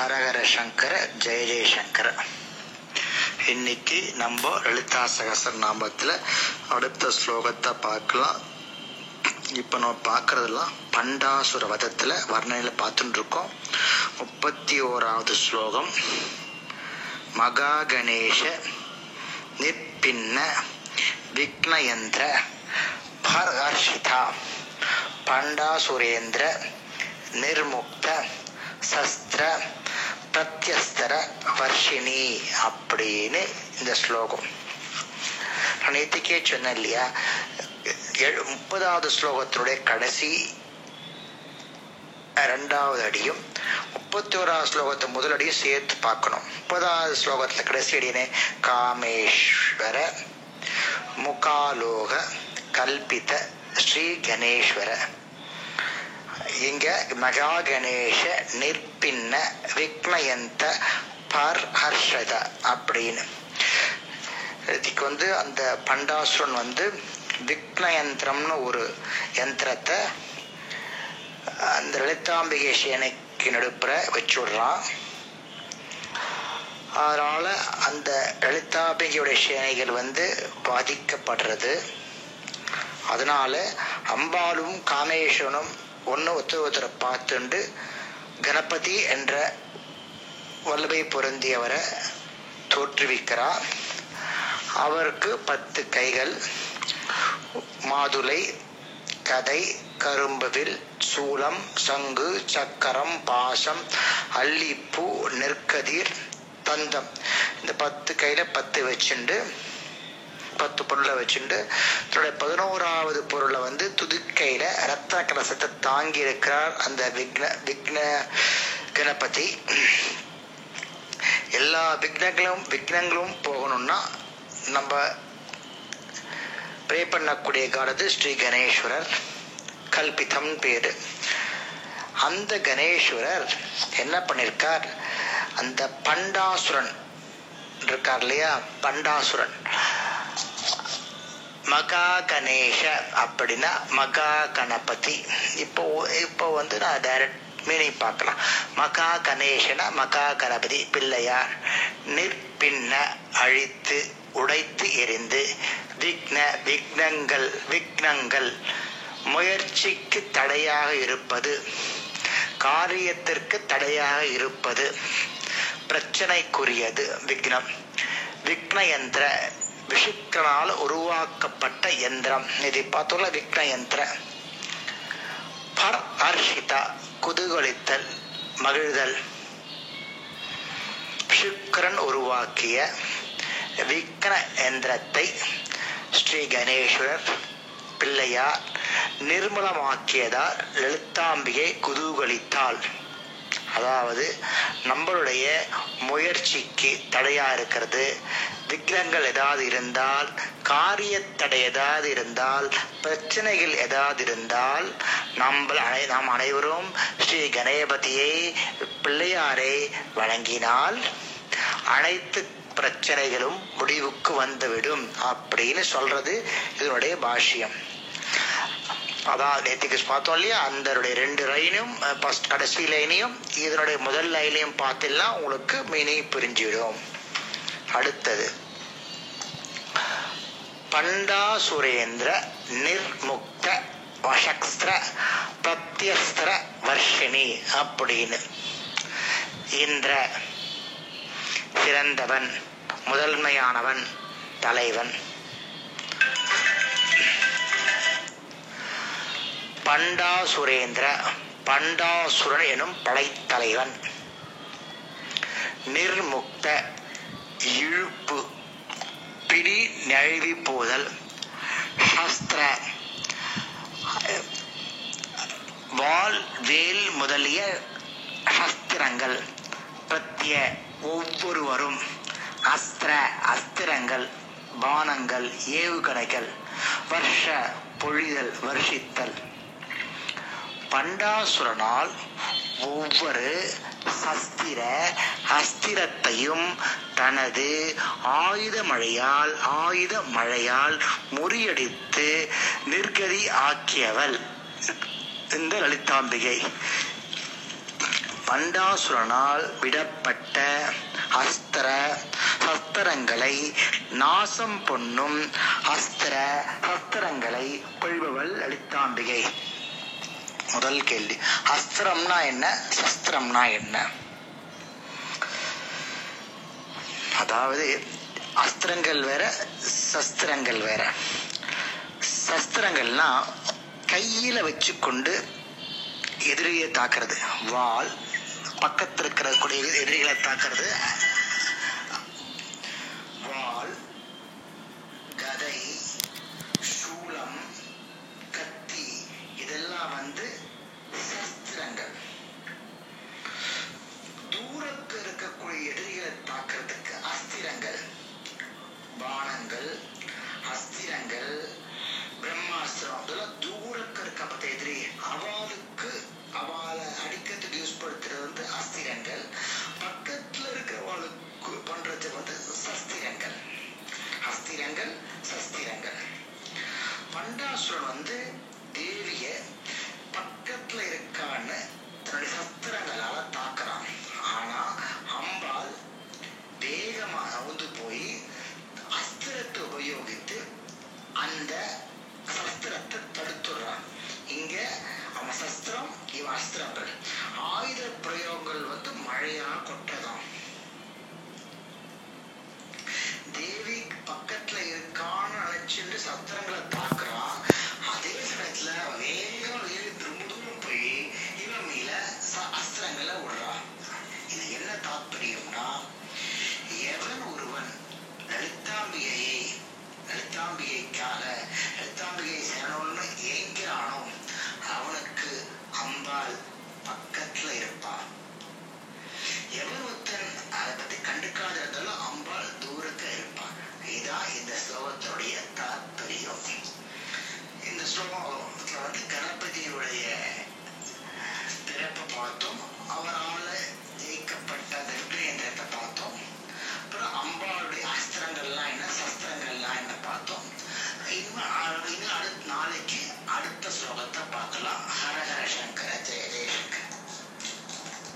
ஹரஹர சங்கர ஜெய ஜெயசங்கர இன்னைக்கு நம்ம லலிதா சகசர நாமத்தில் அடுத்த ஸ்லோகத்தை பார்க்கலாம். இப்போ நம்ம பார்க்குறதெல்லாம் பண்டாசுர வதத்தில் வர்ணனையில் பார்த்துட்டு இருக்கோம் முப்பத்தி ஓராவது ஸ்லோகம். மகா கணேஷ நிற்பின்ன விக்னயந்திர பர்ஹர்ஷிதா. பண்டாசுரேந்திர நிர்முக்த சஸ்திர பிரத்யஸ்தர வர்ஷினி அப்படின்னு இந்த ஸ்லோகம். நான் நேற்றுக்கே சொன்னேன் இல்லையா எழு- முப்பதாவது ஸ்லோகத்தினுடைய கடைசி ரெண்டாவது அடியும் முப்பத்தி ஓராவது ஸ்லோகத்தை முதல் அடியும் சேர்த்து பார்க்கணும். முப்பதாவது ஸ்லோகத்துல கடைசி அடியினே காமேஸ்வர முகாலோக கல்பித ஸ்ரீ கணேஸ்வர. இங்க மகா கணேஷ நிற்பின்ன விக்னயந்த பர்ஹர்ஷத அப்படின்னு. இதுக்கு வந்து அந்த பண்டாசுரன் வந்து விக்னயந்திரம்னு ஒரு யந்திரத்தை அந்த லலிதாம்பிகை சேனைக்கு நடுப்புற வச்சு விடுறான் அதனால அந்த லலிதாம்பிகையுடைய சேனைகள் வந்து பாதிக்கப்படுறது. அதனால அம்பாலும் காமேஸ்வரனும் ஒன்று ஒருத்தர் ஒருத்தரை பார்த்துண்டு கணபதி என்ற வல்லபை பொருந்தியவரை தோற்றுவிக்கிறார். அவருக்கு பத்து கைகள் மாதுளை கதை கரும்பவில் சூலம் சங்கு சக்கரம் பாசம் அல்லிப்பூ நெற்கதிர் தந்தம். இந்த பத்து கையில பத்து வச்சுண்டு பத்து பொருளை வச்சுண்டு தன்னுடைய பதினோராவது பொருளை வந்து துதுக்கையில ரத்ன கலசத்தை தாங்கி இருக்கிறார் அந்த விக்ன விக்ன கணபதி. எல்லா விக்னங்களும் விக்னங்களும் போகணும்னா நம்ம ப்ரே பண்ணக்கூடிய காலத்து ஸ்ரீ கணேஸ்வரர் கல்பிதம் பேரு. அந்த கணேஸ்வரர் என்ன பண்ணிருக்கார்? அந்த பண்டாசுரன் இருக்கார் இல்லையா? பண்டாசுரன். மகா கணேஷ அப்படின்னா மகா கணபதி இப்போ இப்போ வந்து நான் டைரக்ட் மீனிங் பார்க்கலாம். மகா கணேஷனா மகா கணபதி பிள்ளையார் நிற்பின்ன அழித்து உடைத்து எரிந்து விக்ன விக்னங்கள் விக்னங்கள் முயற்சிக்கு தடையாக இருப்பது காரியத்திற்கு தடையாக இருப்பது பிரச்சனைக்குரியது விக்னம். விக்னயந்திர விஷுக்கனால் உருவாக்கப்பட்ட யந்திரம் இதை பார்த்தோம்ல விக்ன யந்திர. பர் அர்ஷிதா குதூகலித்தல் மகிழ்தல். சுக்கரன் உருவாக்கிய விக்ன யந்திரத்தை ஸ்ரீ கணேஸ்வரர் பிள்ளையார் நிர்மலமாக்கியதால் லலிதாம்பிகை குதூகலித்தாள். அதாவது நம்மளுடைய முயற்சிக்கு தடையா இருக்கிறது. விக்னங்கள் ஏதாவது இருந்தால் காரிய தடை ஏதாவது இருந்தால் பிரச்சனைகள் ஏதாவது இருந்தால் நம்ம அனை நாம் அனைவரும் ஸ்ரீ கணேபதியை பிள்ளையாரை வழங்கினால் அனைத்து பிரச்சனைகளும் முடிவுக்கு வந்துவிடும் அப்படின்னு சொல்றது இதனுடைய பாஷ்யம். அதான் நேற்றுக்கு பார்த்தோம் இல்லையா? அந்த ரெண்டு லைனும் ஃபர்ஸ்ட் கடைசி லைனையும் இதனுடைய முதல் லைனையும் பார்த்துலாம் உங்களுக்கு மீனிங் புரிஞ்சிடும். அடுத்தது பண்டா சுரேந்திர நிர்முக்த வசக்ஸ்திர பிரத்யஸ்திர வர்ஷினி அப்படின்னு. இந்திர சிறந்தவன் முதன்மையானவன் தலைவன். பண்டாசுரேந்திர பண்டாசுரன் எனும் படைத்தலைவன். நிர்முக்த இழுப்பு பிடி நழுவி போதல் ஹஸ்திர வால் வேல் முதலிய ஹஸ்திரங்கள் பிரத்திய ஒவ்வொருவரும் அஸ்திர அஸ்திரங்கள் பானங்கள் ஏவுகணைகள் வருஷ பொழிதல் வருஷித்தல். பண்டாசுரனால் ஒவ்வொரு சஸ்திர அஸ்திரத்தையும் தனது ஆயுத மழையால் ஆயுத மழையால் முறியடித்து நிர்கதி ஆக்கியவள். இந்த லலிதாம்பிகை. பண்டாசுரனால் விடப்பட்ட அஸ்திர சஸ்திரங்களை நாசம் பொண்ணும் அஸ்திர சஸ்திரங்களை கொள்பவள் லலிதாம்பிகை. முதல் கேள்வி. அஸ்திரம்னா என்ன? சஸ்திரம்னா என்ன? அதாவது அஸ்திரங்கள் வேற சஸ்திரங்கள் வேற. சஸ்திரங்கள்னா கையில வச்சுக்கொண்டு எதிரியை தாக்குறது. வால் பக்கத்தில் இருக்கிற கூடிய எதிரிகளை தாக்குறது. ஆயுதங்கள் சஸ்திரங்கள். பண்டாசுரன் வந்து தேவிய பக்கத்துல